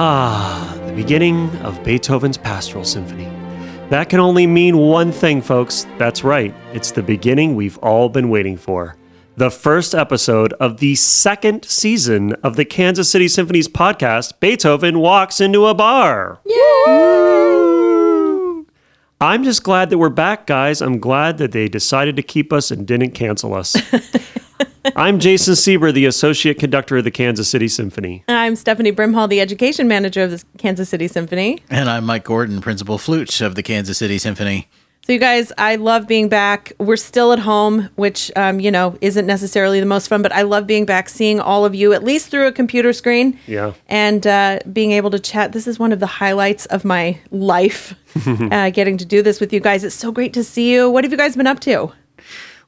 Ah, the beginning of Beethoven's Pastoral Symphony. That can only mean one thing, folks. That's right, it's the beginning we've all been waiting for. The first episode of the second season of the Kansas City Symphony's podcast, Beethoven Walks into a Bar. Woo! I'm just glad that we're back, guys. I'm glad that they decided to keep us and didn't cancel us. I'm Jason Seber, the Associate Conductor of the Kansas City Symphony. I'm Stephanie Brimhall, the Education Manager of the Kansas City Symphony. And I'm Mike Gordon, Principal Flute of the Kansas City Symphony. So, you guys, I love being back. We're still at home, which, um, you know, isn't necessarily the most fun, but I love being back, seeing all of you, at least through a computer screen. Yeah. And uh, being able to chat. This is one of the highlights of my life, uh, getting to do this with you guys. It's so great to see you. What have you guys been up to?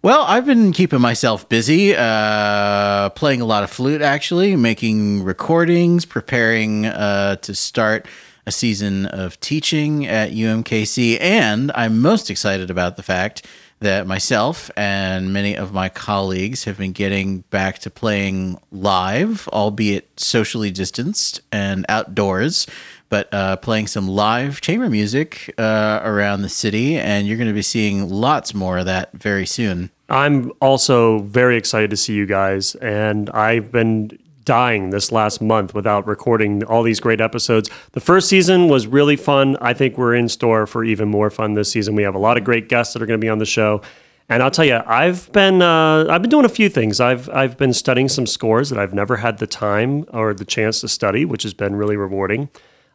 Well, I've been keeping myself busy, uh, playing a lot of flute, actually, making recordings, preparing uh, to start a season of teaching at UMKC. And I'm most excited about the fact that myself and many of my colleagues have been getting back to playing live, albeit socially distanced and outdoors, but uh, playing some live chamber music uh, around the city. And you're going to be seeing lots more of that very soon. I'm also very excited to see you guys, and I've been dying this last month without recording all these great episodes. The first season was really fun. I think we're in store for even more fun this season. We have a lot of great guests that are going to be on the show. And I'll tell you, I've been uh, I've been doing a few things. I've I've been studying some scores that I've never had the time or the chance to study, which has been really rewarding.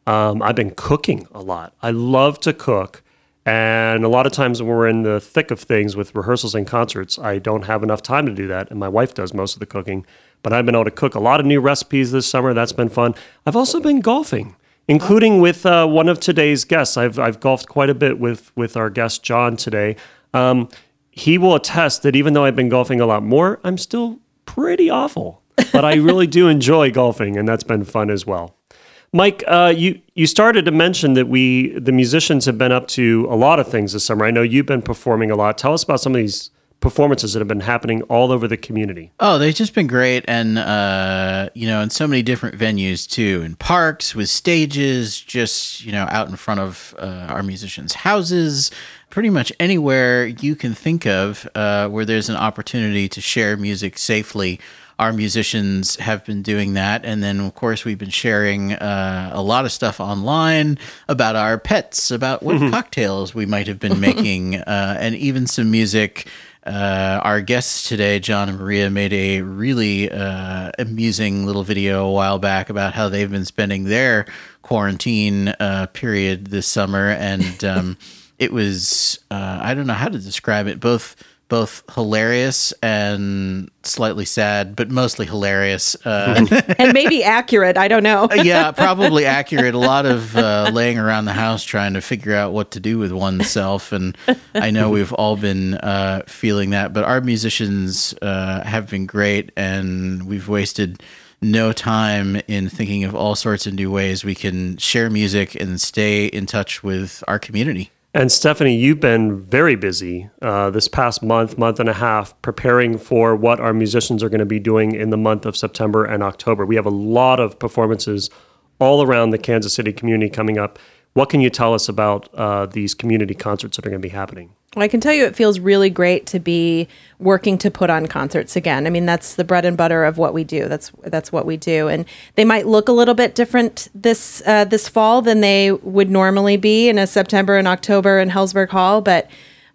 Um, I've been cooking a lot. I love to cook, and a lot of times when we're in the thick of things with rehearsals and concerts, I don't have enough time to do that, and my wife does most of the cooking. But I've been able to cook a lot of new recipes this summer. That's been fun. I've also been golfing, including with uh, one of today's guests. I've I've golfed quite a bit with with our guest John today. Um, he will attest that even though I've been golfing a lot more, I'm still pretty awful. But I really do enjoy golfing, and that's been fun as well. Mike, uh, you you started to mention that we the musicians have been up to a lot of things this summer. I know you've been performing a lot. Tell us about some of these performances that have been happening all over the community. Oh, they've just been great, and uh, you know, in so many different venues too, in parks with stages, just you know, out in front of uh, our musicians' houses. Pretty much anywhere you can think of uh, where there's an opportunity to share music safely our musicians have been doing that. And then, of course, we've been sharing uh, a lot of stuff online about our pets, about what cocktails we might have been making, uh, and even some music. Uh, our guests today, John and Maria, made a really uh, amusing little video a while back about how they've been spending their quarantine uh, period this summer. And um, it was, uh, I don't know how to describe it, both both hilarious and slightly sad, but mostly hilarious. Uh, and maybe accurate. I don't know. yeah, probably accurate. A lot of uh, laying around the house trying to figure out what to do with oneself. And I know we've all been uh, feeling that, but our musicians uh, have been great and we've wasted no time in thinking of all sorts of new ways we can share music and stay in touch with our community. And Stephanie, you've been very busy uh, this past month, month and a half, preparing for what our musicians are going to be doing in the month of September and October. We have a lot of performances all around the Kansas City community coming up. What can you tell us about uh, these community concerts that are going to be happening? I can tell you it feels really great to be working to put on concerts again. I mean, that's the bread and butter of what we do. That's that's what we do, and they might look a little bit different this uh, this fall than they would normally be in a September and October in Helzberg Hall. But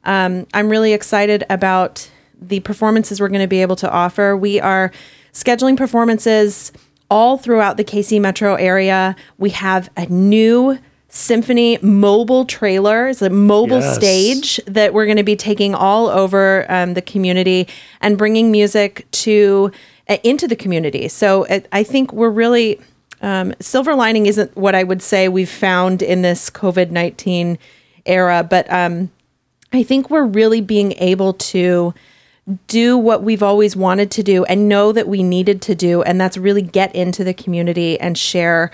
um, I'm really excited about the performances we're going to be able to offer. We are scheduling performances all throughout the KC metro area. We have a new Symphony mobile trailer. It's a mobile Yes. stage that we're going to be taking all over um, the community and bringing music to uh, into the community. So it, I think we're really um, silver lining isn't what I would say we've found in this COVID nineteen era, but um, I think we're really being able to do what we've always wanted to do and know that we needed to do, and that's really get into the community and share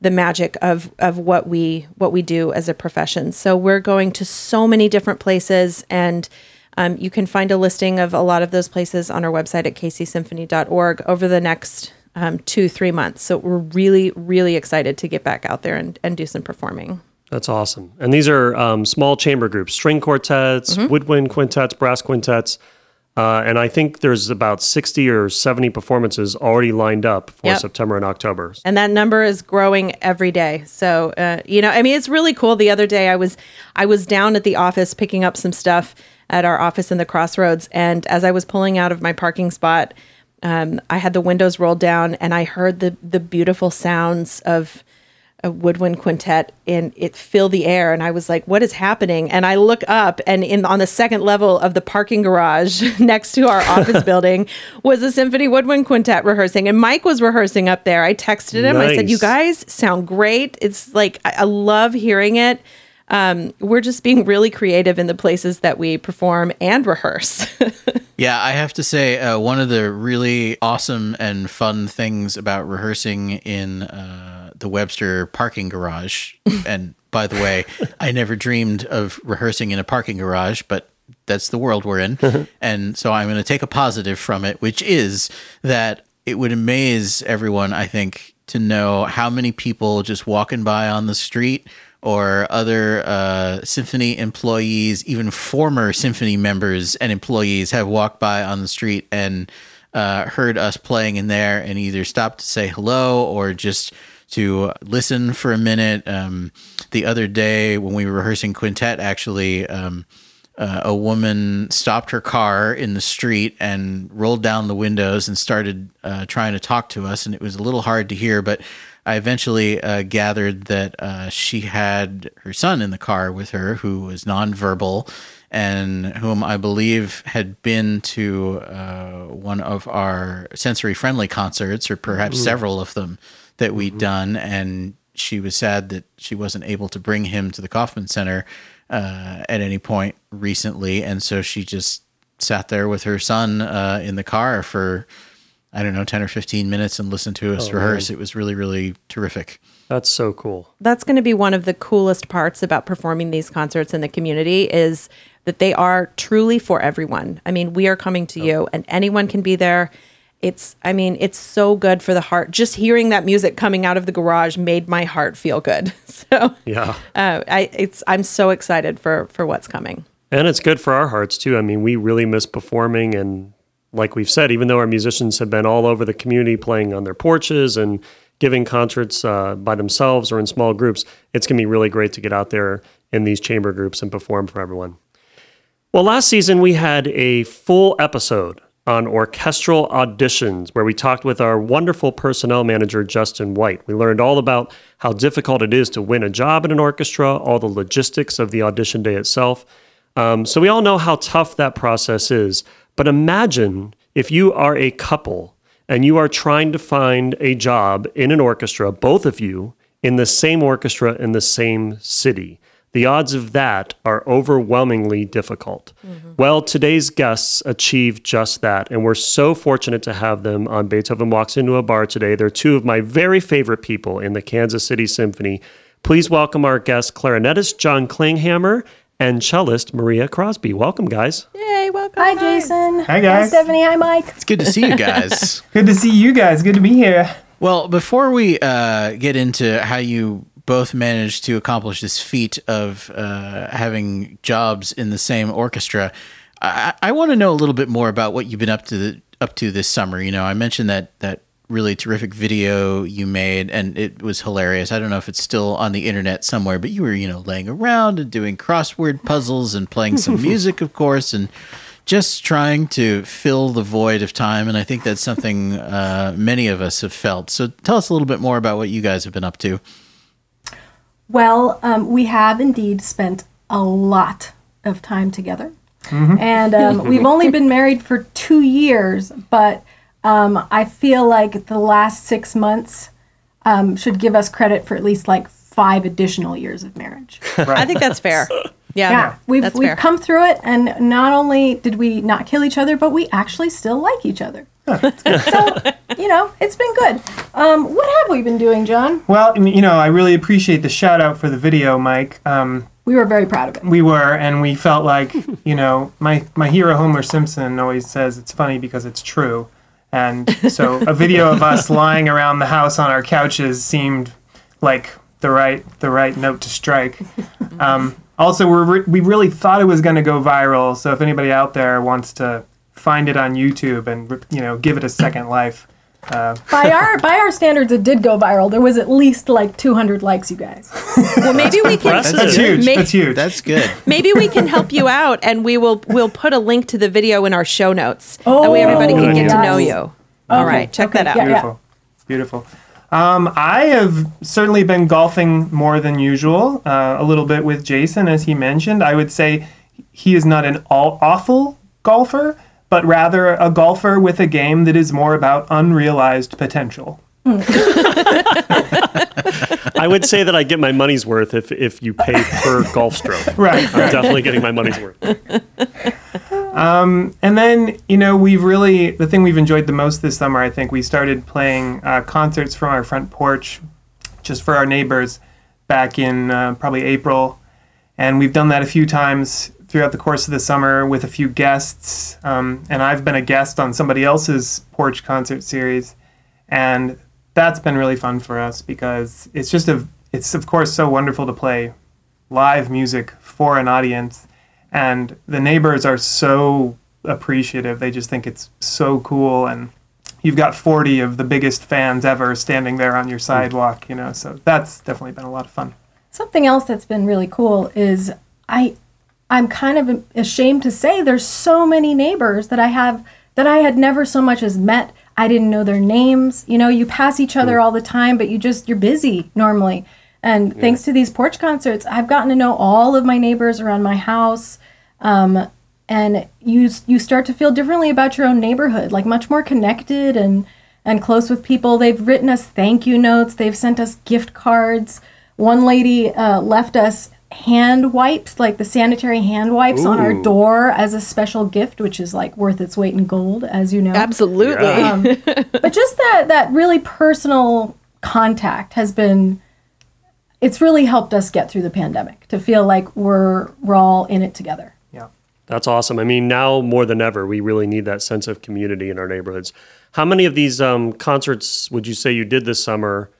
the magic of of what we what we do as a profession. So we're going to so many different places and um, you can find a listing of a lot of those places on our website at kcsymphony.org over the next um, two, three months. So we're really, really excited to get back out there and, and do some performing. That's awesome. And these are um, small chamber groups, string quartets, Mm-hmm. woodwind quintets, brass quintets. Uh, and I think there's about 60 or 70 performances already lined up for Yep. September and October. and that number is growing every day so uh, you know i mean it's really cool the other day i was i was down at the office picking up some stuff at our office in the crossroads and as i was pulling out of my parking spot um, i had the windows rolled down and i heard the the beautiful sounds of a woodwind quintet and it filled the air and I was like what is happening? And I look up and in on the second level of the parking garage next to our office building was a symphony woodwind quintet rehearsing and Mike was rehearsing up there. I texted him. I said you guys sound great. It's like I, I love hearing it. Um, we're just being really creative in the places that we perform and rehearse. Yeah, I have to say, uh, one of the really awesome and fun things about rehearsing in uh, the Webster parking garage, and by the way, I never dreamed of rehearsing in a parking garage, but that's the world we're in. and so I'm going to take a positive from it, which is that it would amaze everyone, I think, to know how many people just walking by on the street or other uh, symphony employees, even former symphony members and employees, have walked by on the street and uh, heard us playing in there and either stopped to say hello or just to listen for a minute. Um, the other day when we were rehearsing quintet, actually, um, uh, a woman stopped her car in the street and rolled down the windows and started uh, trying to talk to us. And it was a little hard to hear, but I eventually uh, gathered that uh, she had her son in the car with her who was nonverbal and whom I believe had been to uh, one of our sensory friendly concerts or perhaps several of them that we'd done. And she was sad that she wasn't able to bring him to the Kauffman Center uh, at any point recently, and so she just sat there with her son uh, in the car for I don't know ten or fifteen minutes and listened to us rehearse. It was really really terrific. That's so cool. that's going to be one of the coolest parts about performing these concerts in the community is that they are truly for everyone. I mean, we are coming to you and anyone can be there. It's I mean, it's so good for the heart. Just hearing that music coming out of the garage made my heart feel good. So, Yeah. uh, I it's I'm so excited for for what's coming. And it's good for our hearts too. I mean, we really miss performing. And like we've said, even though our musicians have been all over the community playing on their porches and giving concerts uh, by themselves or in small groups, it's going to be really great to get out there in these chamber groups and perform for everyone. Well, last season we had a full episode on orchestral auditions where we talked with our wonderful personnel manager, Justin White. We learned all about how difficult it is to win a job in an orchestra, all the logistics of the audition day itself. Um, so we all know how tough that process is. But imagine if you are a couple and you are trying to find a job in an orchestra, both of you in the same orchestra in the same city. The odds of that are overwhelmingly difficult. Well, today's guests achieved just that, and we're so fortunate to have them on Beethoven Walks Into a Bar today. They're two of my very favorite people in the Kansas City Symphony. Please welcome our guest, clarinetist John Klinghammer and cellist Maria Crosby. Welcome, guys. Yay, welcome. Hi, Jason. Hi, guys. Hi, Stephanie. Hi, Mike. It's good to see you guys. Good to see you guys. Good to be here. well, before we uh, get into how you both managed to accomplish this feat of uh, having jobs in the same orchestra, I, I want to know a little bit more about what you've been up to the, up to this summer. You know, I mentioned that that really terrific video you made, and it was hilarious. I don't know if it's still on the internet somewhere, but you were you know laying around and doing crossword puzzles and playing some music, of course, and just trying to fill the void of time. And I think that's something uh, many of us have felt. So tell us a little bit more about what you guys have been up to. Well, um, we have indeed spent a lot of time together. And um, we've only been married for two years, but um, I feel like the last six months um, should give us credit for at least like five additional years of marriage. I think that's fair. Yeah. Yeah, we've that's we've fair. come through it, and not only did we not kill each other, but we actually still like each other. so you know, it's been good. Um, what have we been doing, John? Well, you know, I really appreciate the shout out for the video, Mike. Um, We were very proud of it. we were, and we felt like, you know, my my hero Homer Simpson always says it's funny because it's true, And so a video of us lying around the house on our couches seemed like the right the right note to strike. Um, also, we're re- we really thought it was going to go viral. So if anybody out there wants to find it on YouTube and you know give it a second life, uh, By our by our standards, it did go viral. There was at least like 200 likes, you guys. Well, maybe we can. impressive. that's huge. May- that's huge. That's good. Maybe we can help you out, and we will we'll put a link to the video in our show notes. that way, everybody can Oh, get to know you. All right, check okay, that out. yeah, beautiful. Beautiful. Um, I have certainly been golfing more than usual, uh, a little bit with Jason, as he mentioned. I would say he is not an all awful golfer, but rather a golfer with a game that is more about unrealized potential. I would say that I get my money's worth if, if you pay per golf stroke. Right. I'm definitely getting my money's worth. And then, you know, we've really, the thing we've enjoyed the most this summer, I think, we started playing uh, concerts from our front porch just for our neighbors back in uh, probably April. And we've done that a few times throughout the course of the summer with a few guests. Um, and I've been a guest on somebody else's porch concert series. And that's been really fun for us because it's just a, it's of course so wonderful to play live music for an audience and the neighbors are so appreciative they just think it's so cool and you've got 40 of the biggest fans ever standing there on your sidewalk you know so that's definitely been a lot of fun Something else that's been really cool is I I'm kind of ashamed to say there's so many neighbors that I have that I had never so much as met. I didn't know their names. You know, you pass each other all the time, but you just you're busy normally. And thanks to these porch concerts, I've gotten to know all of my neighbors around my house. Um, and you you start to feel differently about your own neighborhood, like much more connected and and close with people. They've written us thank you notes. They've sent us gift cards. One lady uh, left us hand wipes, like the sanitary hand wipes, on our door as a special gift, which is like worth its weight in gold, as you know. Absolutely. Yeah. But just that that really personal contact has been. It's really helped us get through the pandemic to feel like we're we're all in it together. yeah That's awesome. I mean, now more than ever, we really need that sense of community in our neighborhoods. How many of these um, concerts would you say you did this summer?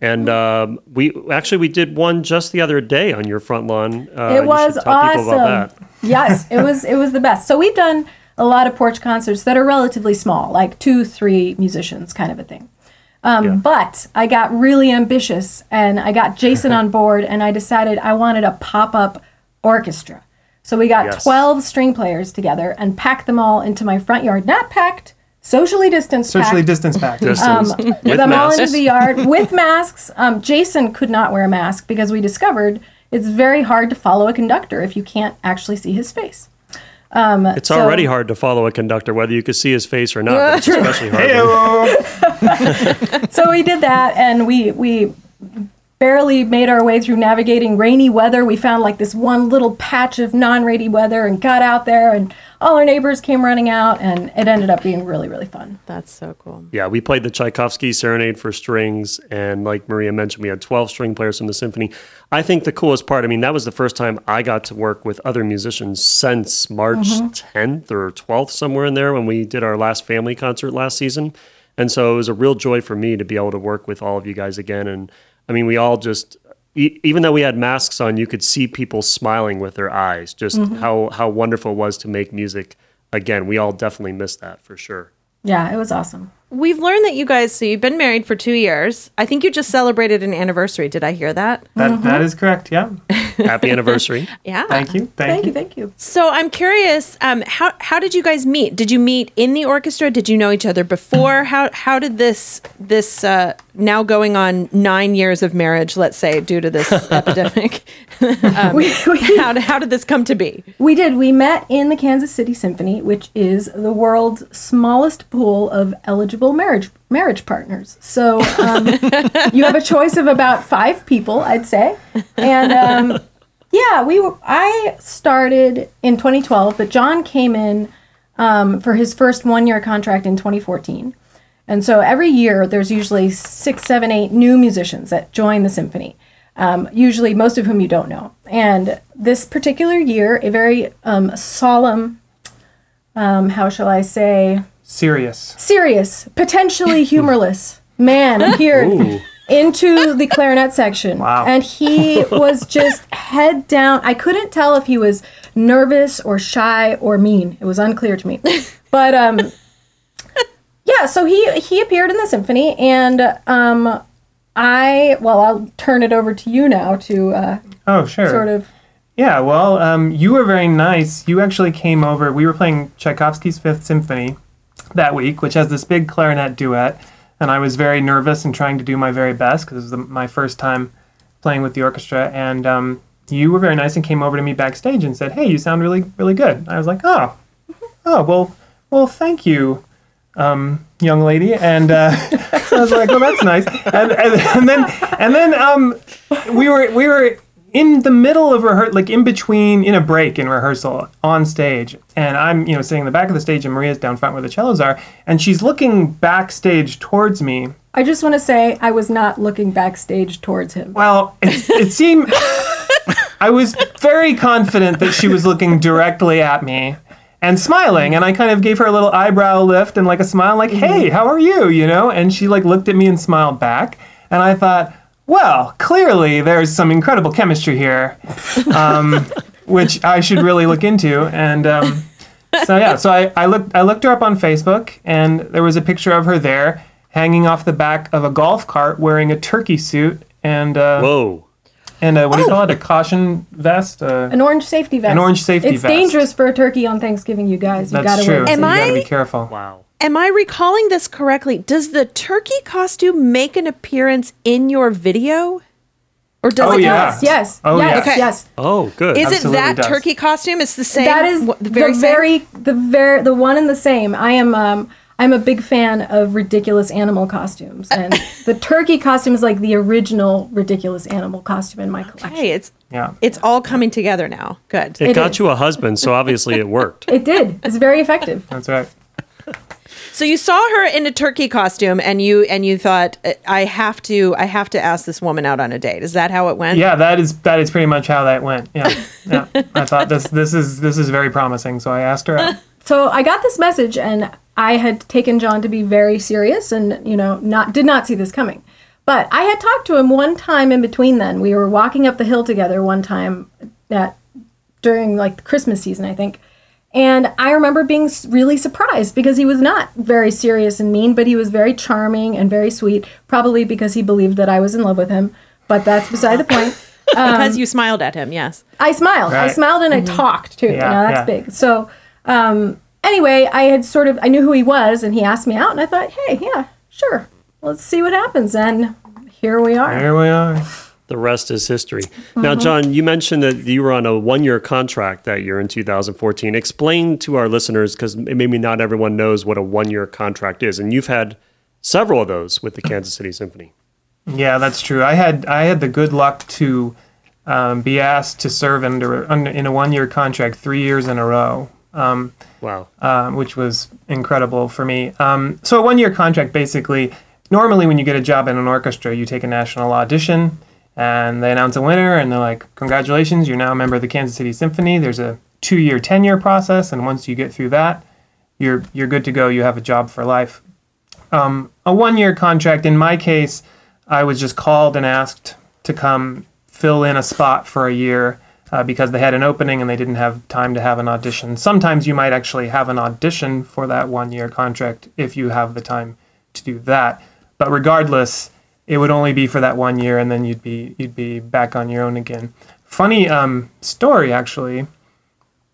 And um, we actually we did one just the other day on your front lawn. Uh, it should was tell awesome. about that. yes, it was it was the best. So we've done a lot of porch concerts that are relatively small, like two, three musicians kind of a thing. Um, Yeah. But I got really ambitious and I got Jason on board and I decided I wanted a pop up orchestra. So we got Yes. 12 string players together and packed them all into my front yard. Not packed, socially distanced. socially packed. distanced back Distance with them all masks. into the yard with masks. Um, Jason could not wear a mask because we discovered it's very hard to follow a conductor if you can't actually see his face. Um, it's so- already hard to follow a conductor, whether you can see his face or not. but it's especially hard. when- Heyo! so we did that and we we barely made our way through navigating rainy weather we found like this one little patch of non-rainy weather and got out there and all our neighbors came running out and it ended up being really really fun That's so cool. Yeah, we played the Tchaikovsky Serenade for strings, and like Maria mentioned, we had 12 string players from the symphony. I think the coolest part, I mean, that was the first time I got to work with other musicians since March mm-hmm. 10th or 12th, somewhere in there, when we did our last family concert last season. And so it was a real joy for me to be able to work with all of you guys again. And I mean, we all just, e- even though we had masks on, you could see people smiling with their eyes, just mm-hmm. how, how wonderful it was to make music again. We all definitely missed that for sure. yeah it was awesome We've learned that you guys, so you've been married for two years. I think you just celebrated an anniversary. Did I hear that? that, that is correct yeah Happy anniversary. Yeah. thank you thank, thank you you thank you So I'm curious, um, how how did you guys meet? Did you meet in the orchestra? Did you know each other before? How how did this this uh, now going on nine years of marriage, let's say, due to this epidemic, um, we, we, how how did this come to be? we did we met in the kansas city symphony which is the world's smallest pool of eligible marriage marriage partners. So um, you have a choice of about five people i'd say. And um, yeah we were i started in 2012 but john came in um, for his first one year contract in 2014 and so every year there's usually six seven eight new musicians that join the symphony um, usually most of whom you don't know. And this particular year a very um, solemn um, how shall i say Serious. serious, potentially humorless man appeared Ooh. into the clarinet section. Wow. And he was just head down. I couldn't tell if he was nervous or shy or mean. It was unclear to me. But um yeah, so he he appeared in the symphony and um I well, I'll turn it over to you now to uh, Oh, sure. sort of Yeah, well, um, you were very nice. You actually came over. We were playing Tchaikovsky's Fifth Symphony that week, which has this big clarinet duet. And I was very nervous and trying to do my very best because it was the, my first time playing with the orchestra. And um, you were very nice and came over to me backstage and said, "Hey, you sound really, really good." I was like, "Oh, oh, well, well, thank you." um, young lady, and uh, I was like, "Well, that's nice." And, and, and then and then um, we were we were in the middle of rehearsal, like in between, in a break in rehearsal on stage, and I'm you know sitting in the back of the stage, and Maria's down front where the cellos are, and she's looking backstage towards me. I just want to say I was not looking backstage towards him. Well, it, it seemed I was very confident that she was looking directly at me and smiling and I kind of gave her a little eyebrow lift and like a smile like, mm-hmm. "Hey, how are you?" you know? And she like looked at me and smiled back. And I thought, "Well, clearly there's some incredible chemistry here." Um, which I should really look into and um, so yeah, so I, I looked I looked her up on Facebook and there was a picture of her there hanging off the back of a golf cart wearing a turkey suit and uh, Whoa. and uh, what do you call it? A caution vest? Uh, An orange safety vest. An orange safety it's vest. dangerous for a turkey on Thanksgiving, you guys. You that's gotta true. wear so it. you Am gotta I- be careful. Wow. Am I recalling this correctly? Does the turkey costume make an appearance in your video? Or does Oh, it yeah. Yes, yes, Oh, yes, yeah. Okay. yes. Oh, good. Is it that does. turkey costume? It's the same. That is the very very, the very the one and the same. I am um I'm a big fan of ridiculous animal costumes, and the turkey costume is like the original ridiculous animal costume in my collection. Hey, it's Yeah. it's all coming together now. Good. It, it got is. you a husband, so obviously it worked. It did. It's very effective. That's right. So you saw her in a turkey costume, and you and you thought, "Uh, I have to, I have to ask this woman out on a date. Is that how it went? Yeah, that is that is pretty much how that went. Yeah. Yeah. I thought this this is this is very promising, so I asked her out. So I got this message, and I had taken John to be very serious, and you know, not did not see this coming. But I had talked to him one time in between. Then we were walking up the hill together one time at during like the Christmas season, I think. And I remember being really surprised because he was not very serious and mean, but he was very charming and very sweet. Probably because he believed that I was in love with him. But that's beside the point. because you smiled at him. Yes. I smiled. I smiled and I talked too. you know, that's yeah. big. So um, anyway, I had sort of I knew who he was, and he asked me out, and I thought, hey, yeah, sure, let's see what happens. And here we are. Here we are. The rest is history. Now, John, you mentioned that you were on a one year contract that year in 2014. Explain to our listeners, because maybe not everyone knows what a one year contract is. And you've had several of those with the Kansas City Symphony. Yeah, that's true. I had I had the good luck to um, be asked to serve under, under in a one year contract three years in a row. Um, Wow. um, which was incredible for me. Um, so a one-year contract, basically, normally when you get a job in an orchestra, you take a national audition, and they announce a winner, and they're like, "Congratulations, you're now a member of the Kansas City Symphony." There's a two-year tenure process, and once you get through that, you're you're good to go. You have a job for life. Um, a one-year contract, in my case, I was just called and asked to come fill in a spot for a year uh, because they had an opening and they didn't have time to have an audition. Sometimes you might actually have an audition for that one year contract if you have the time to do that. But regardless, it would only be for that one year and then you'd be you'd be back on your own again. Funny um, story actually.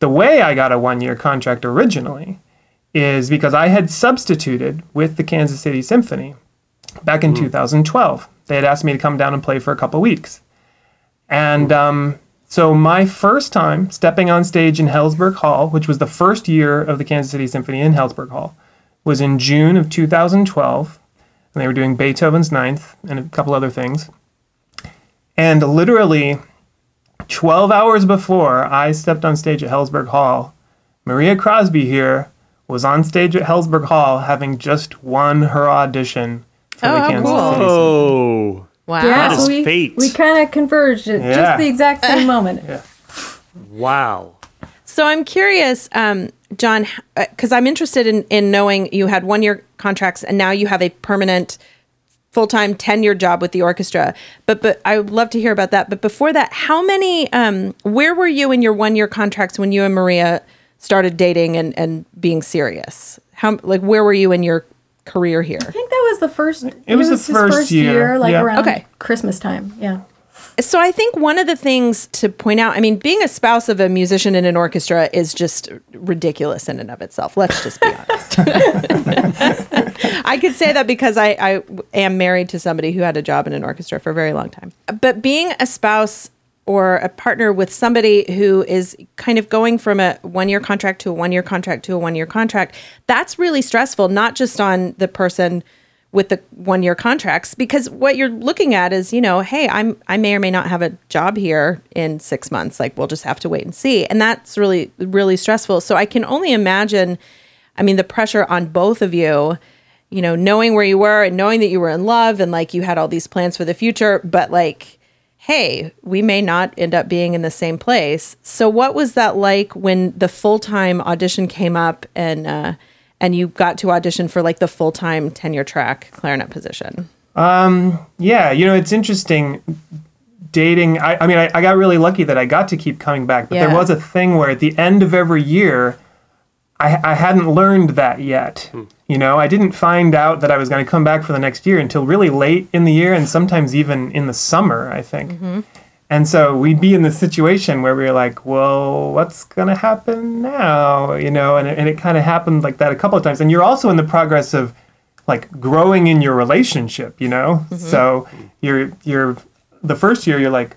The way I got a one year contract originally is because I had substituted with the Kansas City Symphony back in 2012. They had asked me to come down and play for a couple weeks. And um, so my first time stepping on stage in Helzberg Hall, which was the first year of the Kansas City Symphony in Helzberg Hall, was in June of 2012. And they were doing Beethoven's Ninth and a couple other things. And literally 12 hours before I stepped on stage at Helzberg Hall, Maria Crosby here was on stage at Helzberg Hall having just won her audition for Oh, the Kansas cool. City Oh, Wow. Yeah, That so is we, fate. we kind of converged at Yeah. just the exact same moment. wow. So I'm curious, um, John, because I'm interested in in knowing you had one year contracts and now you have a permanent full time tenure job with the orchestra. But but I would love to hear about that. But before that, how many? Um, where were you in your one year contracts when you and Maria started dating and and being serious? How like where were you in your career here? I think that was the first. It, was the his first year, like yeah. around Okay. Christmas time. Yeah. So I think one of the things to point out, I mean, being a spouse of a musician in an orchestra is just ridiculous in and of itself. Let's just be honest. I could say that because I, I am married to somebody who had a job in an orchestra for a very long time. But being a spouse or a partner with somebody who is kind of going from a one year contract to a one year contract to a one year contract, that's really stressful, not just on the person with the one year contracts because what you're looking at is you know hey i'm i may or may not have a job here in six months. Like we'll just have to wait and see. And that's really really stressful. So i can only imagine i mean the pressure on both of you you know knowing where you were and knowing that you were in love and like you had all these plans for the future but like hey we may not end up being in the same place. So what was that like when the full-time audition came up and uh and you got to audition for like the full-time tenure track clarinet position um, Yeah, you know, it's interesting dating. I, I mean, I, I got really lucky that I got to keep coming back, but Yeah. there was a thing where at the end of every year, I, I hadn't learned that yet. Hmm. You know, I didn't find out that I was going to come back for the next year until really late in the year and sometimes even in the summer, I think. Mm-hmm. And so we'd be in this situation where we were like, well, what's going to happen now? You know, and it, and it kind of happened like that a couple of times. And you're also in the progress of like growing in your relationship, you know? So you're, you're, the first year you're like,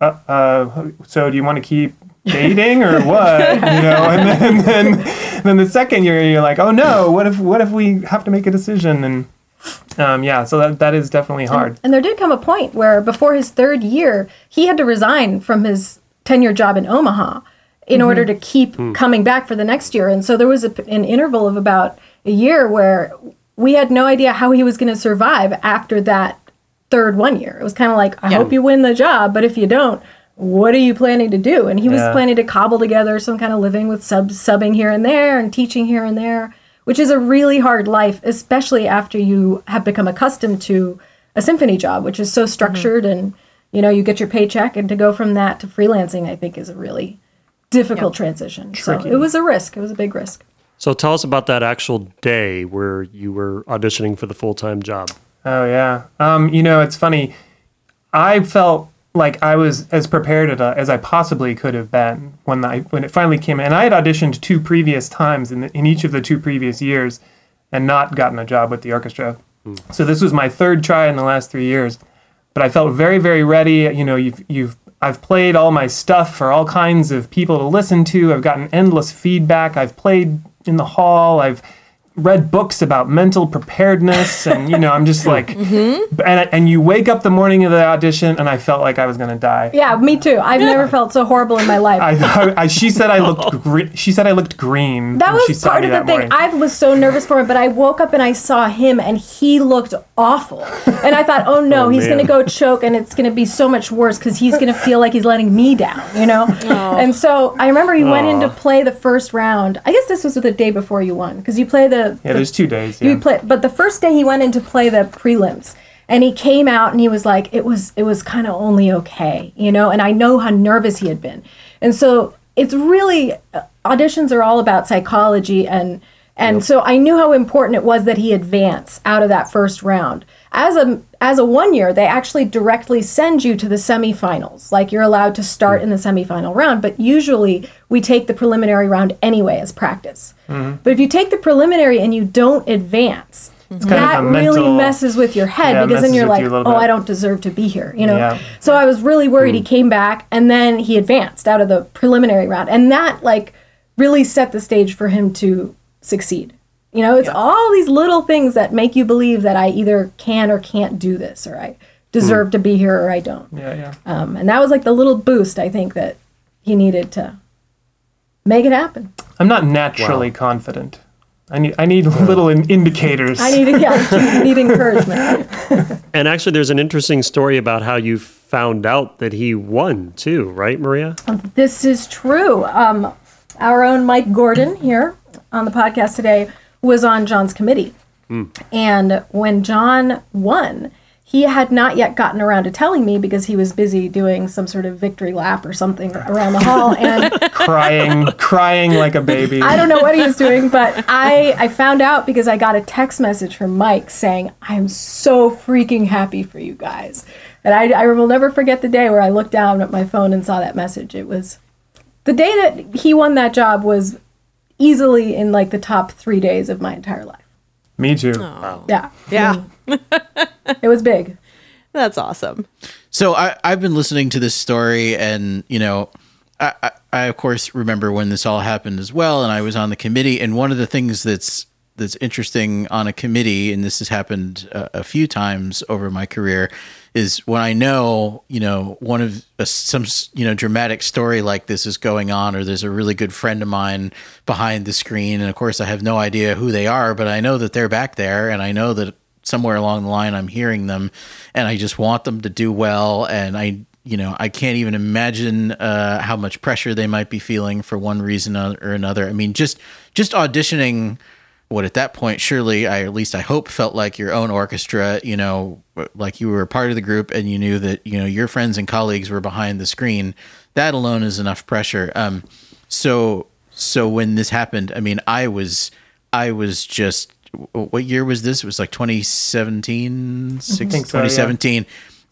uh, uh, so do you want to keep dating or what? you know, and then, then, then the second year you're like, oh no, what if, what if we have to make a decision? And, um, yeah, so that, that is definitely hard. And there did come a point where before his third year, he had to resign from his tenure job in Omaha in order to keep coming back for the next year. And so there was a, an interval of about a year where we had no idea how he was going to survive after that third one year. It was kind of like, I hope you win the job, but if you don't, what are you planning to do? And he was Yeah. planning to cobble together some kind of living with sub subbing here and there and teaching here and there, which is a really hard life, especially after you have become accustomed to a symphony job, which is so structured and you know you get your paycheck, and to go from that to freelancing, I think is a really difficult transition. So it was a risk. It was a big risk. So tell us about that actual day where you were auditioning for the full time job. Oh yeah. Um, you know, it's funny. I felt like I was as prepared as I- as I possibly could have been when I when it finally came. And I had auditioned two previous times in the, in each of the two previous years, and not gotten a job with the orchestra. Hmm. So this was my third try in the last three years. But I felt very very ready. You know, you've you've I've played all my stuff for all kinds of people to listen to. I've gotten endless feedback. I've played in the hall. I've read books about mental preparedness and you know i'm just like mm-hmm. and, and you wake up the morning of the audition and i felt like i was going to die Yeah, me too. I've never felt so horrible in my life. I, I, I- she said i looked gre- she said i looked green that when she was saw part of the thing. morning. I was so nervous for him, but I woke up and I saw him, and he looked awful. And I thought, oh no, Oh, he's man. going to go choke, and it's going to be so much worse because he's going to feel like he's letting me down, you know. Oh. And so I remember he went in to play the first round. I guess this was the day before you won because you play the yeah the there's two days he yeah. play, but the first day he went in to play the prelims, and he came out and he was like, it was it was kind of only okay, you know. And I know how nervous he had been, and so it's really uh, auditions are all about psychology and and so I knew how important it was that he advance out of that first round. As a as a one year, they actually directly send you to the semifinals. Like you're allowed to start in the semifinal round, but usually we take the preliminary round anyway as practice. But if you take the preliminary and you don't advance, that a really messes with your head Yeah, because then you're like, you oh. I don't deserve to be here, you know. Yeah. So I was really worried. He came back and then he advanced out of the preliminary round, and that like really set the stage for him to succeed. You know, it's all these little things that make you believe that I either can or can't do this, or I deserve to be here or I don't. yeah yeah Um, and that was like the little boost I think that he needed to make it happen. i'm not naturally confident i need i need little in- indicators I needed, yeah, I need encouragement. And actually, there's an interesting story about how you found out that he won too, right, Maria? This is true. Um, our own Mike Gordon here on the podcast today was on John's committee. And when John won, he had not yet gotten around to telling me because he was busy doing some sort of victory lap or something around the hall. And crying, crying like a baby. I don't know what he was doing, but I, I found out because I got a text message from Mike saying, I'm so freaking happy for you guys. And I, I will never forget the day where I looked down at my phone and saw that message. It was the day that he won that job was easily in like the top three days of my entire life. Me too. Yeah. Yeah. It was big. That's awesome. So I, I've been listening to this story, and you know, I, I, I of course remember when this all happened as well, and I was on the committee. And one of the things that's that's interesting on a committee, and this has happened a, a few times over my career, is when I know you know one of some you know dramatic story like this is going on, or there's a really good friend of mine behind the screen, and of course I have no idea who they are, but I know that they're back there, and I know that somewhere along the line I'm hearing them and I just want them to do well and I you know I can't even imagine uh, how much pressure they might be feeling for one reason or another. I mean just just auditioning what at that point surely I at least I hope felt like your own orchestra you know like you were a part of the group and you knew that you know your friends and colleagues were behind the screen that alone is enough pressure um so so when this happened I mean I was I was just what year was this? It was like 2017, six, think so, yeah.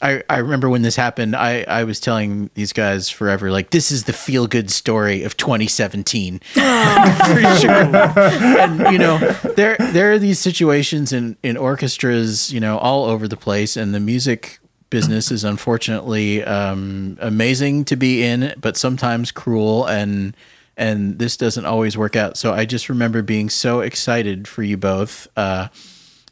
2017. I, I remember when this happened, I, I was telling these guys forever, like, this is the feel good story of 2017. For sure. and, you know, there, there are these situations in, in orchestras, you know, all over the place, and the music business is unfortunately um, amazing to be in, but sometimes cruel and and this doesn't always work out. So I just remember being so excited for you both. Uh,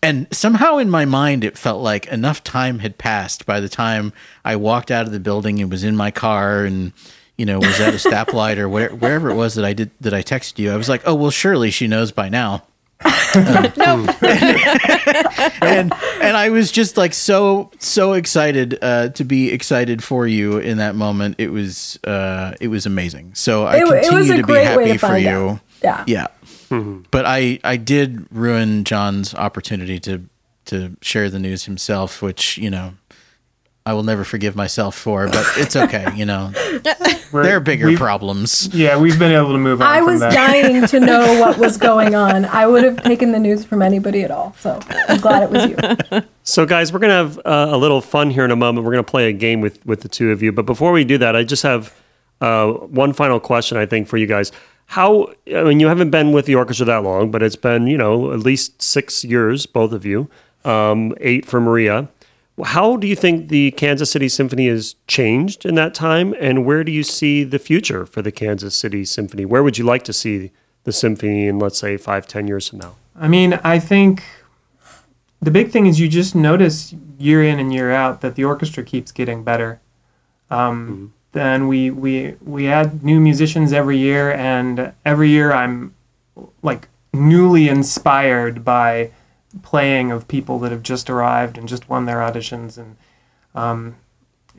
and somehow in my mind, it felt like enough time had passed by the time I walked out of the building and was in my car and, you know, was at a stoplight or where, wherever it was that I did, that I texted you. I was like, oh, well, surely she knows by now. Um, and and I was just like so so excited uh, to be excited for you in that moment. It was uh, it was amazing. So I It, wa- it continue to be happy to for you. out. Yeah. Yeah. But I I did ruin John's opportunity to to share the news himself, which you know I will never forgive myself for. But it's okay. You know We're- there are bigger problems. Yeah, we've been able to move on. I from was that. dying to know what was going on. I would have taken the news from anybody at all. So I'm glad it was you. So, guys, we're gonna have uh, a little fun here in a moment. We're gonna play a game with with the two of you. But before we do that, I just have uh, one final question. I think for you guys. How I mean, you haven't been with the orchestra that long, but it's been you know at least six years, both of you, um, eight for Maria. How do you think the Kansas City Symphony has changed in that time, and where do you see the future for the Kansas City Symphony? Where would you like to see the symphony in, let's say, five, ten years from now? I mean, I think the big thing is you just notice year in and year out that the orchestra keeps getting better. Um, Then we, we we add new musicians every year, and every year I'm like newly inspired by playing of people that have just arrived and just won their auditions, and um,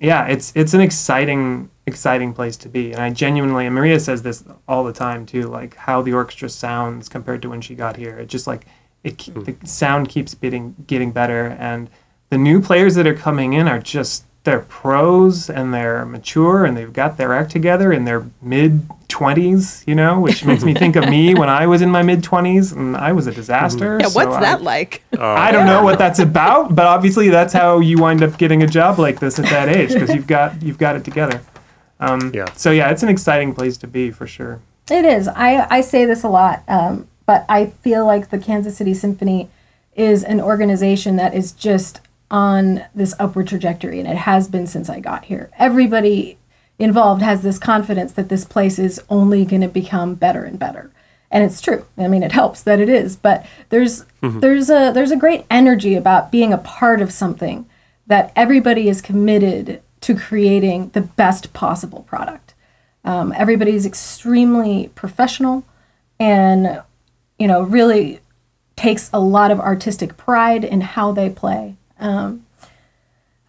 yeah, it's it's an exciting exciting place to be. And I genuinely, and Maria says this all the time too, like how the orchestra sounds compared to when she got here. It just like it ke- the sound keeps getting getting better, and the new players that are coming in are just they're pros and they're mature and they've got their act together in their mid 20s, you know, which makes me think of me when I was in my mid 20s and I was a disaster. Yeah, so what's I- that like? I don't know what that's about, but obviously that's how you wind up getting a job like this at that age because you've got you've got it together. Um, Yeah. So yeah, it's an exciting place to be for sure. It is. I, I say this a lot, um, but I feel like the Kansas City Symphony is an organization that is just on this upward trajectory, and it has been since I got here. Everybody involved has this confidence that this place is only going to become better and better. And it's true. I mean, it helps that it is, but there's there's a there's a great energy about being a part of something that everybody is committed to creating the best possible product. Um, everybody's extremely professional and, you know, really takes a lot of artistic pride in how they play. Um,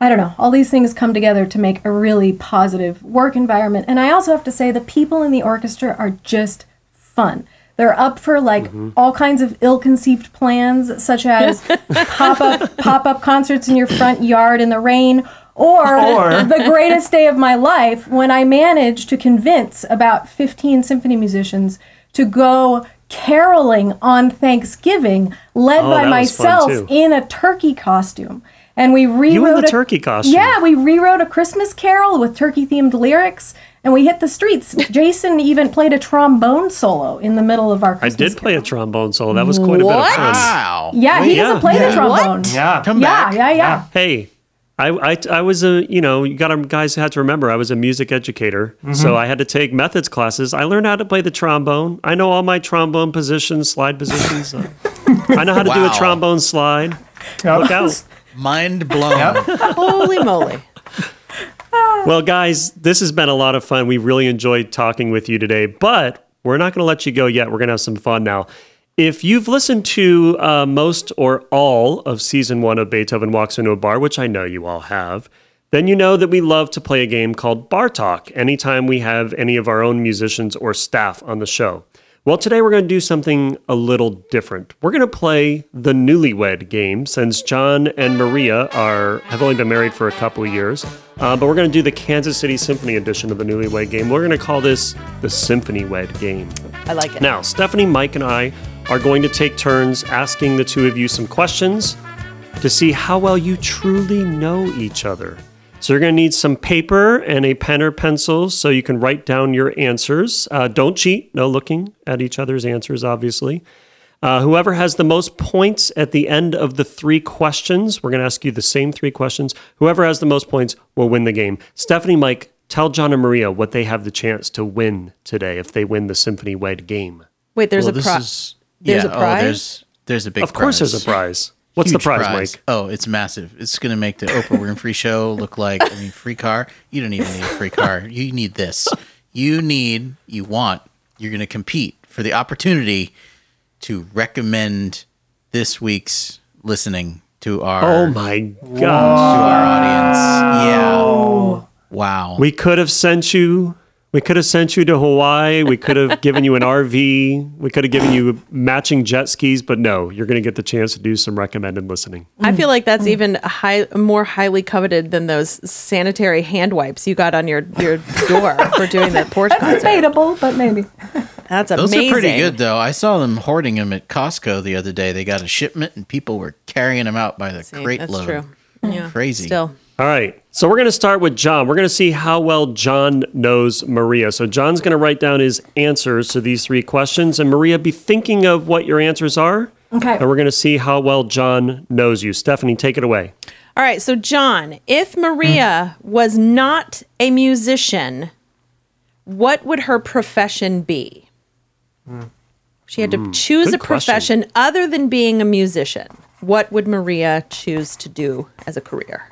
I don't know. All these things come together to make a really positive work environment. And I also have to say the people in the orchestra are just fun. They're up for like all kinds of ill-conceived plans, such as pop-up pop-up concerts in your front yard in the rain, or, Or- the greatest day of my life when I managed to convince about 15 symphony musicians to go caroling on Thanksgiving, led Oh, by that was fun, myself in a turkey costume. And we rewrote You in the a- turkey costume. Yeah, we rewrote a Christmas carol with turkey-themed lyrics, and we hit the streets. Jason even played a trombone solo in the middle of our Christmas I Christmas did play a trombone solo. That was quite a bit of What? fun. Wow. Yeah, he Yeah. doesn't play Yeah. the trombone. Yeah. Come Yeah, back. yeah, yeah. Hey, I, I, I was a, you know, you got to, guys had to remember, I was a music educator. So I had to take methods classes. I learned how to play the trombone. I know all my trombone positions, slide positions. Uh, I know how to do a trombone slide. Yep. Look out. Mind blown. Holy moly. Well, guys, this has been a lot of fun. We really enjoyed talking with you today, but we're not going to let you go yet. We're going to have some fun now. If you've listened to uh, most or all of season one of Beethoven Walks into a Bar, which I know you all have, then you know that we love to play a game called Bar Talk anytime we have any of our own musicians or staff on the show. Well, today we're going to do something a little different. We're going to play the newlywed game since John and Maria are have only been married for a couple of years. Uh, but we're going to do the Kansas City Symphony edition of the newlywed game. We're going to call this the Symphony Wed game. I like it. Now, Stephanie, Mike, and I are going to take turns asking the two of you some questions to see how well you truly know each other. So, you're going to need some paper and a pen or pencil so you can write down your answers. Uh, don't cheat, no looking at each other's answers, obviously. Uh, whoever has the most points at the end of the three questions, we're going to ask you the same three questions. Whoever has the most points will win the game. Stephanie, Mike, tell John and Maria what they have the chance to win today if they win the Symphony Wed game. Wait, there's well, a this prize. Is there's yeah, a prize? Oh, there's there's a big. Of course, prize. there's a prize. What's the Huge prize, Mike? Oh, it's massive. It's going to make the Oprah Winfrey show look like I mean, free car. You don't even need a free car. You need this. You need. You want. You're going to compete for the opportunity to recommend this week's listening to our Oh my god to our audience. Yeah. Wow. We could have sent you we could have sent you to Hawaii. We could have given you an RV. We could have given you matching jet skis, but no, you're going to get the chance to do some recommended listening. I feel like that's even high, more highly coveted than those sanitary hand wipes you got on your, your door for doing that porch That's concert. debatable, but maybe. That's amazing. Those are pretty good, though. I saw them hoarding them at Costco the other day. They got a shipment, and people were carrying them out by the See, crate that's load. true. Yeah, Crazy. Still, All right. So we're going to start with John. We're going to see how well John knows Maria. So John's going to write down his answers to these three questions and Maria be thinking of what your answers are. Okay. And we're going to see how well John knows you. Stephanie, take it away. All right, so John, if Maria was not a musician, what would her profession be? She had to hmm, choose good a question. profession other than being a musician. What would Maria choose to do as a career?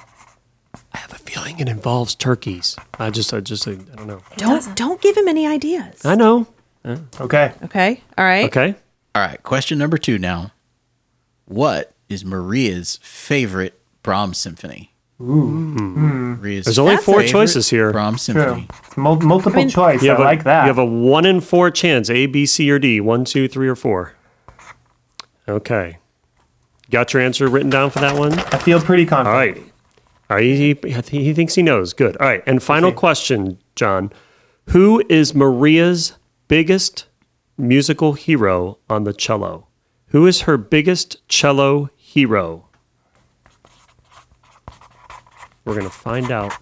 I have a feeling it involves turkeys. I just I just I don't know. Don't don't give him any ideas. I know. Uh, okay. Okay. All right. Okay. All right, question number two now. What is Maria's favorite Brahms symphony? Maria's There's only four favorite choices here. Brahms symphony. Mul- multiple mean- choice. You I have, a, like that. you have a one in four chance A, B, C, or D. One, two, three, or four. Okay. Got your answer written down for that one? I feel pretty confident. All right. All right. He, he, he thinks he knows. Good. All right. And final Okay. question, John. Who is Maria's biggest musical hero on the cello? Who is her biggest cello hero? We're going to find out.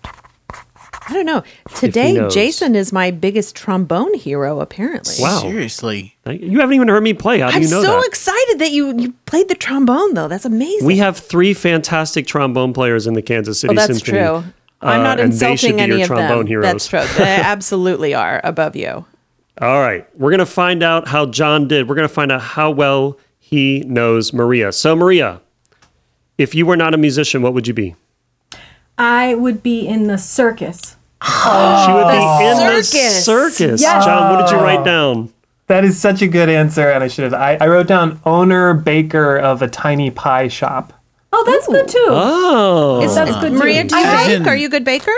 I don't know. Today. Jason is my biggest trombone hero. Apparently. Wow. Seriously. You haven't even heard me play. How do I'm you know so that? excited that you you played the trombone though. That's amazing. We have three fantastic trombone players in the Kansas City Well, that's Symphony. true. I'm uh, not and they should insulting any your of trombone them. heroes. That's true. They absolutely are above you. All right. We're going to find out how John did. We're going to find out how well he knows Maria. So, Maria, if you were not a musician, what would you be? I would be in the circus. Oh, she would be in the circus. circus. Yes. John, what did you write oh. down? That is such a good answer, and I should have. I, I wrote down owner baker of a tiny pie shop. Oh, that's good too. Oh. That's good too. Maria, do you I bake? in- Are you a good baker?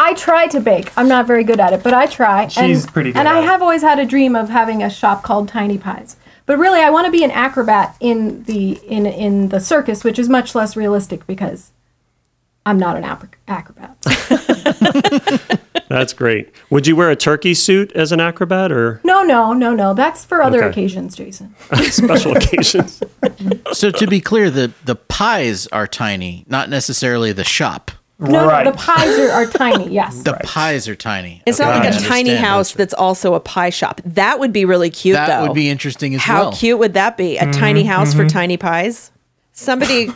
I try to bake. I'm not very good at it, but I try. She's and, pretty good And I it. have always had a dream of having a shop called Tiny Pies. But really, I want to be an acrobat in the in in the circus, which is much less realistic because I'm not an ap- acrobat. That's great. Would you wear a turkey suit as an acrobat or no, no, no, no. That's for other Okay. occasions, Jason. special occasions? So to be clear, the the pies are tiny, not necessarily the shop. No, Right. no, the pies are, are tiny. Yes. The pies are tiny. It's Okay, not like a tiny house that's also a pie shop. That would be really cute, That though. would be interesting as How well. How cute would that be? A tiny mm-hmm, house for mm-hmm. tiny pies? Somebody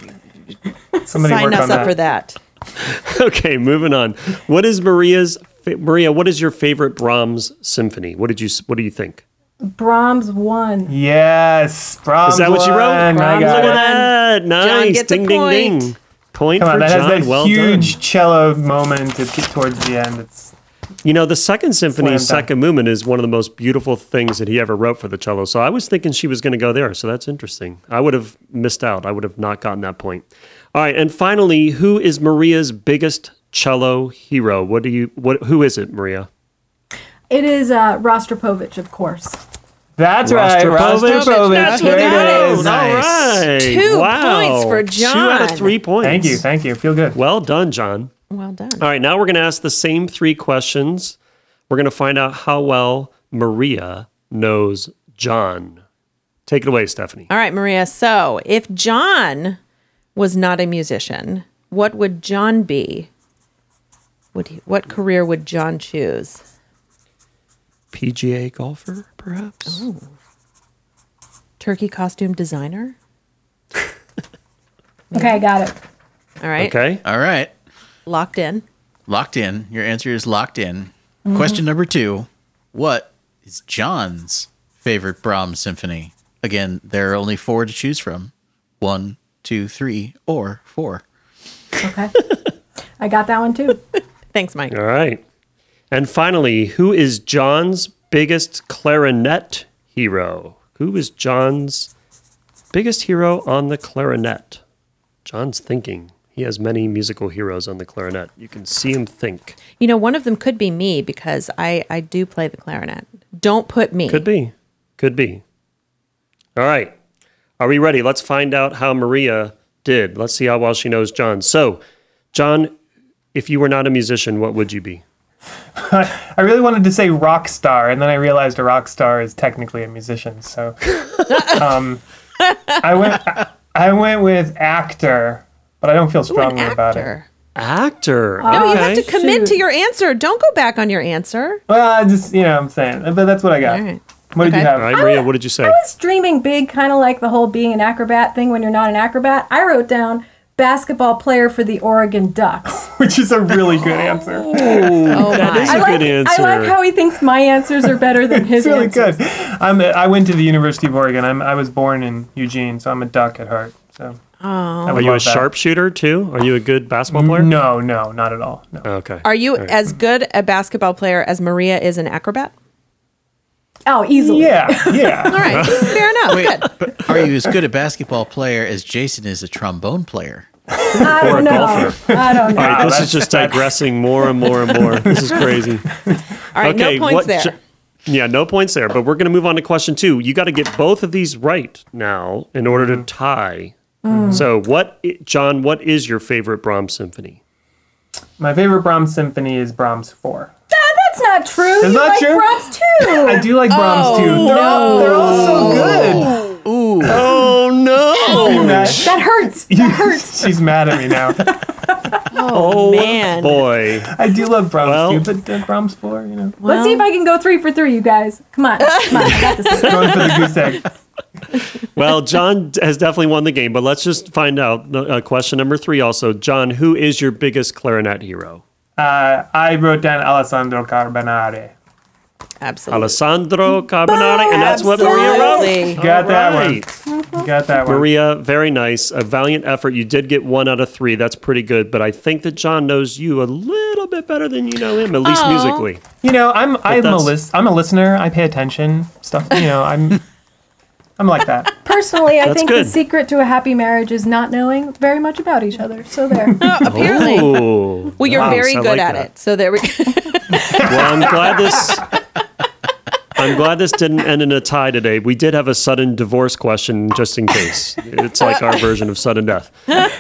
Somebody sign us on up for that. okay, moving on. What is Maria's Maria? What is your favorite Brahms symphony? What did you What do you think? Brahms one. Yes, Brahms Is that what you wrote? one. I Brahms Look at that! Nice. gets a ding, ding, point. ding. Point Come on, for that John. has that well huge done. cello moment at towards the end. It's You know, the second symphony, second movement, is one of the most beautiful things that he ever wrote for the cello. So I was thinking she was going to go there. So that's interesting. I would have missed out. I would have not gotten that point. All right, and finally, who is Maria's biggest cello hero? What do you? What? Who is it, Maria? It is uh, Rostropovich, of course. that's right, Rostropovich. Rostropovich. That's There what it it is. is. Nice. right. Two wow. points for John. Two out of three points. Thank you, thank you. Feel good. Well done, John. Well done. All right, now we're going to ask the same three questions. We're going to find out how well Maria knows John. Take it away, Stephanie. All right, Maria. So, if John was not a musician, what would John be? Would he, what career would John choose? PGA golfer, perhaps? Oh. Turkey costume designer? Okay, I got it. All right. Okay. All right. Locked in. Locked in. Your answer is locked in. Mm-hmm. Question number two What is John's favorite Brahms symphony? Again, there are only four to choose from one, two, three, or four. Okay. I got that one too. Thanks, Mike. All right. And finally, who is John's biggest clarinet hero? Who is John's biggest hero on the clarinet? John's thinking. He has many musical heroes on the clarinet. You can see him think. You know, one of them could be me because I, I do play the clarinet. Don't put me. Could be. Could be. All right. Are we ready? Let's find out how Maria did. Let's see how well she knows John. So, John, if you were not a musician, what would you be? I really wanted to say rock star, and then I realized a rock star is technically a musician. So, um, I went. I went with actor, but I don't feel Ooh, strongly about it. actor. Actor. No, you have to commit to your answer. Don't go back on your answer. Well, I just you know I'm saying, but that's what I got. All right. What did you Okay. have? All right, Maria, what did you say? I was dreaming big, kind of like the whole being an acrobat thing when you're not an acrobat. I wrote down basketball player for the Oregon Ducks. Which is a really good answer. Oh, That my. is I a like, good answer. I like how he thinks my answers are better than his It's really answers. good. I'm. A, I went to the University of Oregon. I'm. I was born in Eugene, so I'm a duck at heart. So. Oh. Are you a sharpshooter too? Are you a good basketball player? No, no, not at all. No. Okay. Are you All right. as good a basketball player as Maria is an acrobat? Oh, easily. Yeah, yeah. All right. Fair enough. Wait, Good. but are you as good a basketball player as Jason is a trombone player? I Or a don't know. golfer. I don't know. All right, this is just digressing more and more and more. This is crazy. All right. no points there. Jo- yeah, no points there. But we're going to move on to question two. You got to get both of these right now in order to tie. Mm. So, what, John? What is your favorite Brahms symphony? My favorite Brahms symphony is Brahms Four. That's not true. Is you that like true? Brahms two. I do like Brahms too. They're, all, they're all so good. Oh no! You're that hurts. That hurts. She's mad at me now. Oh man. boy! I do love Brahms Well- too, but uh, Brahms Four, you know, Let's see if I can go three for three, you guys. Come on. Come on. I got this. going for the goose egg. Well, John has definitely won the game, but let's just find out. Uh, question number three, also, John. Who is your biggest clarinet hero? Uh, I wrote down Alessandro Carbonare. Absolutely. Alessandro Carbonare, and that's what Maria wrote. Absolutely. Got that Right. one. Got that one. Maria, very nice. A valiant effort. You did get one out of three. That's pretty good. But I think that John knows you a little bit better than you know him, at least Aw. musically. You know, I'm I'm a lis- I'm a listener. I pay attention. Stuff. You know, I'm I'm like that. Personally, I That's think good. the secret to a happy marriage is not knowing very much about each other. So there. Apparently. Ooh, Well, you're nice. very good like at that. it. So there we go. Well, I'm glad this. I'm glad this didn't end in a tie today. We did have a sudden divorce question just in case. It's like our version of sudden death,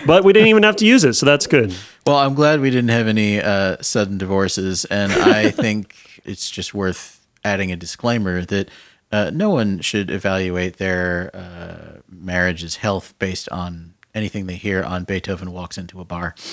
but we didn't even have to use it, so that's good. Well, I'm glad we didn't have any uh, sudden divorces, and I think it's just worth adding a disclaimer that uh, no one should evaluate their uh, marriage's health based on anything they hear on Beethoven walks into a bar.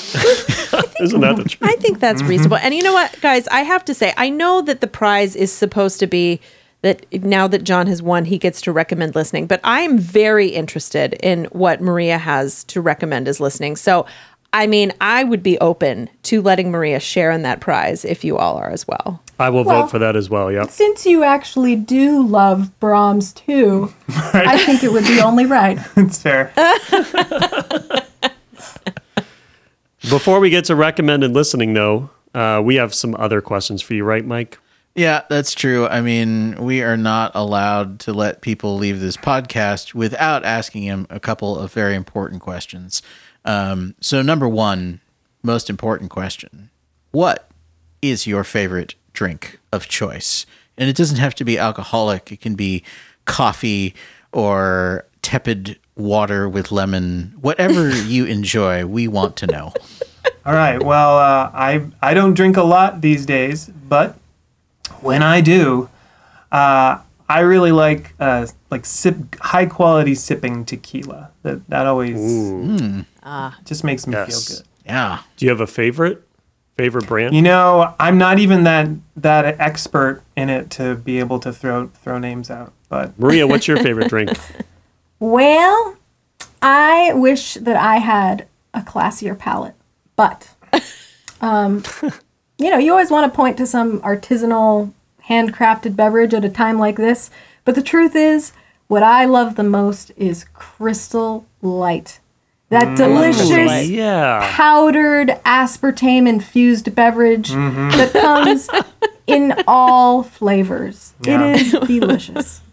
Isn't that the truth? I think that's reasonable. And you know what, guys? I have to say, I know that the prize is supposed to be that now that John has won, he gets to recommend listening. But I am very interested in what Maria has to recommend as listening. So, I mean, I would be open to letting Maria share in that prize if you all are as well. I will Well- vote for that as well. Yep. Since you actually do love Brahms too, I think it would be only right. It's fair. Before we get to recommended listening, though, uh, we have some other questions for you, right, Mike? Yeah, that's true. I mean, we are not allowed to let people leave this podcast without asking him a couple of very important questions. Um, so, number one, most important question What is your favorite drink of choice? And it doesn't have to be alcoholic, it can be coffee or tepid water with lemon. Whatever you enjoy, we want to know. All right. Well, uh, I I don't drink a lot these days, but when I do, uh, I really like uh, like sip high quality sipping tequila. That that always just makes me Yes. feel good. Yeah. Do you have a favorite favorite brand? You know, I'm not even that that expert in it to be able to throw throw names out, but Maria, what's your favorite drink? Well, I wish that I had a classier palate, but um, you know, you always want to point to some artisanal, handcrafted beverage at a time like this. But the truth is, what I love the most is Crystal Light. That delicious yeah. powdered aspartame infused beverage that comes in all flavors. Yeah. It is delicious.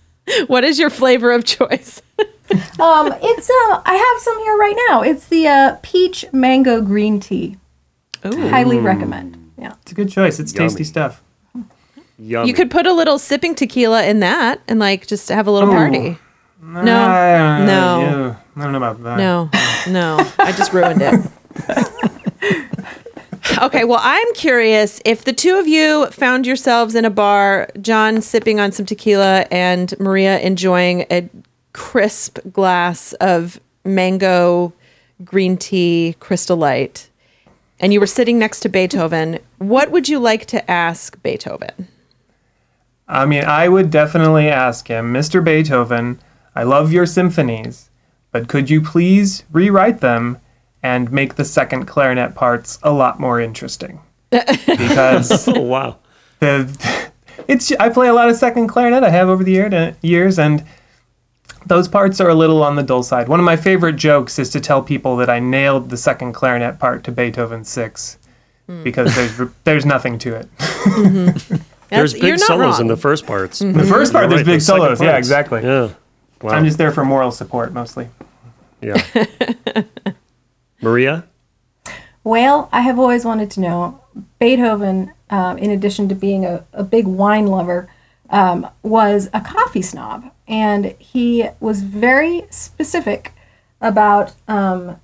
What is your flavor of choice? Um, it's uh, I have some here right now. It's the uh, peach mango green tea. Highly recommend. Yeah. it's a good choice. It's tasty stuff. Yummy. You could put a little sipping tequila in that and like just have a little party. No, I no. Ew. I don't know about that. No, no, I just ruined it. Okay, well, I'm curious if the two of you found yourselves in a bar, John sipping on some tequila and Maria enjoying a crisp glass of mango green tea crystal light, and you were sitting next to Beethoven, what would you like to ask Beethoven? I mean, I would definitely ask him, Mr. Beethoven, I love your symphonies, but could you please rewrite them and make the second clarinet parts a lot more interesting? Because Oh wow. the it's I play a lot of second clarinet. I have over the year, years, and those parts are a little on the dull side. One of my favorite jokes is to tell people that I nailed the second clarinet part to Beethoven's six, hmm. because there's there's nothing to it. Mm-hmm. There's That's- you're big not solos in the first parts. Mm-hmm. The first part You're there's right, big the solos. Yeah, exactly. Yeah. Wow. I'm just there for moral support mostly. Yeah. Maria? Well, I have always wanted to know Beethoven, um, in addition to being a, a big wine lover, um, was a coffee snob. And he was very specific about um,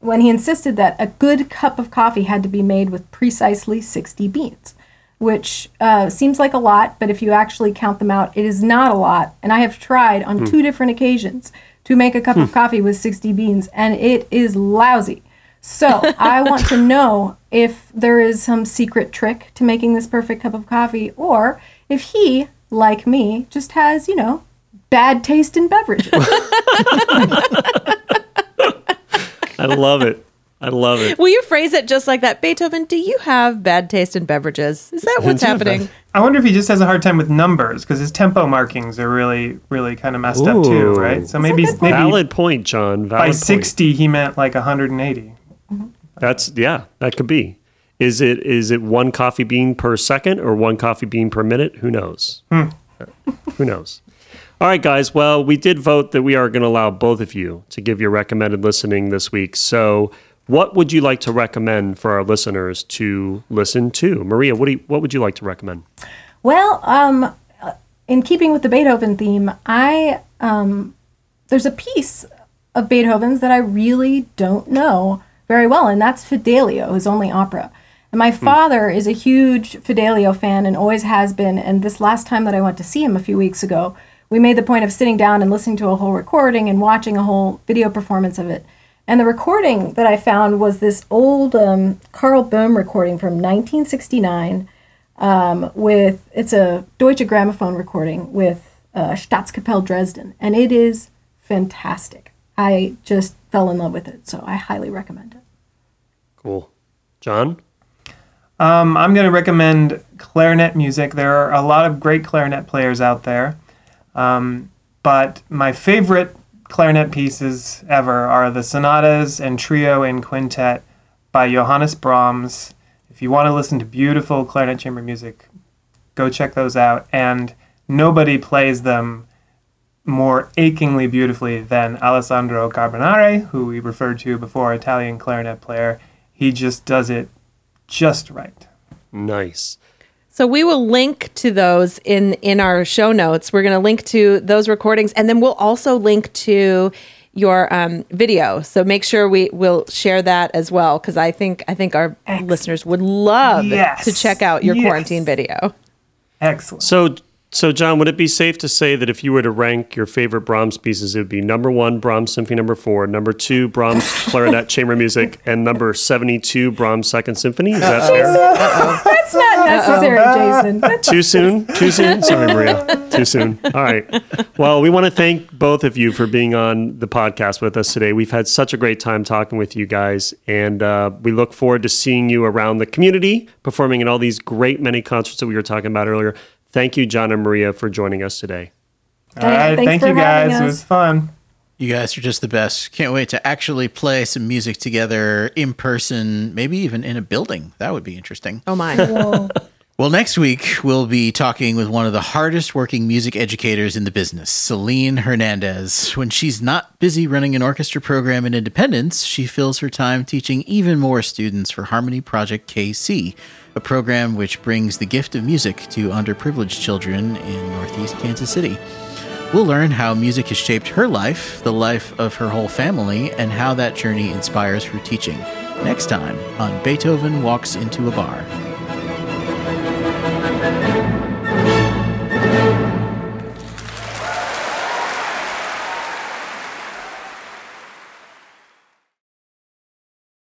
when he insisted that a good cup of coffee had to be made with precisely 60 beans, which uh, seems like a lot, but if you actually count them out, it is not a lot. And I have tried on two different occasions to make a cup of hmm. coffee with 60 beans, and it is lousy. So I want to know if there is some secret trick to making this perfect cup of coffee, or if he, like me, just has, you know, bad taste in beverages. I love it. I love it. Will you phrase it just like that? Beethoven, do you have bad taste in beverages? Is that what's happening? I wonder if he just has a hard time with numbers because his tempo markings are really, really kind of messed up too, right? So maybe good maybe Valid point, John. Valid by point. 60 he meant like 180. That's yeah, that could be. Is it is it one coffee bean per second or one coffee bean per minute? Who knows? Hmm. Who knows? All right, guys. Well, we did vote that we are going to allow both of you to give your recommended listening this week. So, what would you like to recommend for our listeners to listen to? Maria, what do you, what would you like to recommend? Well, um, in keeping with the Beethoven theme, I um, there's a piece of Beethoven's that I really don't know very well, and that's Fidelio, his only opera. And my father is a huge Fidelio fan and always has been. And this last time that I went to see him a few weeks ago, we made the point of sitting down and listening to a whole recording and watching a whole video performance of it. And the recording that I found was this old um, Karl Böhm recording from 1969 um, with, it's a Deutsche Grammophon recording with uh, Staatskapelle Dresden. And it is fantastic. I just fell in love with it. So I highly recommend it. Cool. John? Um, I'm going to recommend clarinet music. There are a lot of great clarinet players out there. Um, but my favorite clarinet pieces ever are the sonatas and trio and quintet by Johannes Brahms. If you want to listen to beautiful clarinet chamber music, go check those out. And nobody plays them more achingly beautifully than Alessandro Carbonare, who we referred to before, Italian clarinet player. He just does it just right. Nice. So we will link to those in in our show notes. We're going to link to those recordings, and then we'll also link to your um, video. So make sure we will share that as well, because I think I think our listeners would love Yes. to check out your Yes. quarantine video. Excellent. So, so John, would it be safe to say that if you were to rank your favorite Brahms pieces, it would be number one Brahms Symphony Number Four, number two Brahms Clarinet Chamber Music, and number seventy-two Brahms Second Symphony? Is that fair? That's not necessary, Jason. That's Too soon? Too soon? Sorry, Maria. Too soon. All right. Well, we want to thank both of you for being on the podcast with us today. We've had such a great time talking with you guys, and uh, we look forward to seeing you around the community performing in all these great many concerts that we were talking about earlier. Thank you, John and Maria, for joining us today. All right. Thanks Thank for you having guys. It us. was fun. You guys are just the best. Can't wait to actually play some music together in person, maybe even in a building. That would be interesting. Oh my! Well, next week we'll be talking with one of the hardest working music educators in the business, Celine Hernandez. When she's not busy running an orchestra program in Independence, she fills her time teaching even more students for Harmony Project KC, a program which brings the gift of music to underprivileged children in Northeast Kansas City. We'll learn how music has shaped her life, the life of her whole family, and how that journey inspires her teaching. Next time on Beethoven Walks into a Bar.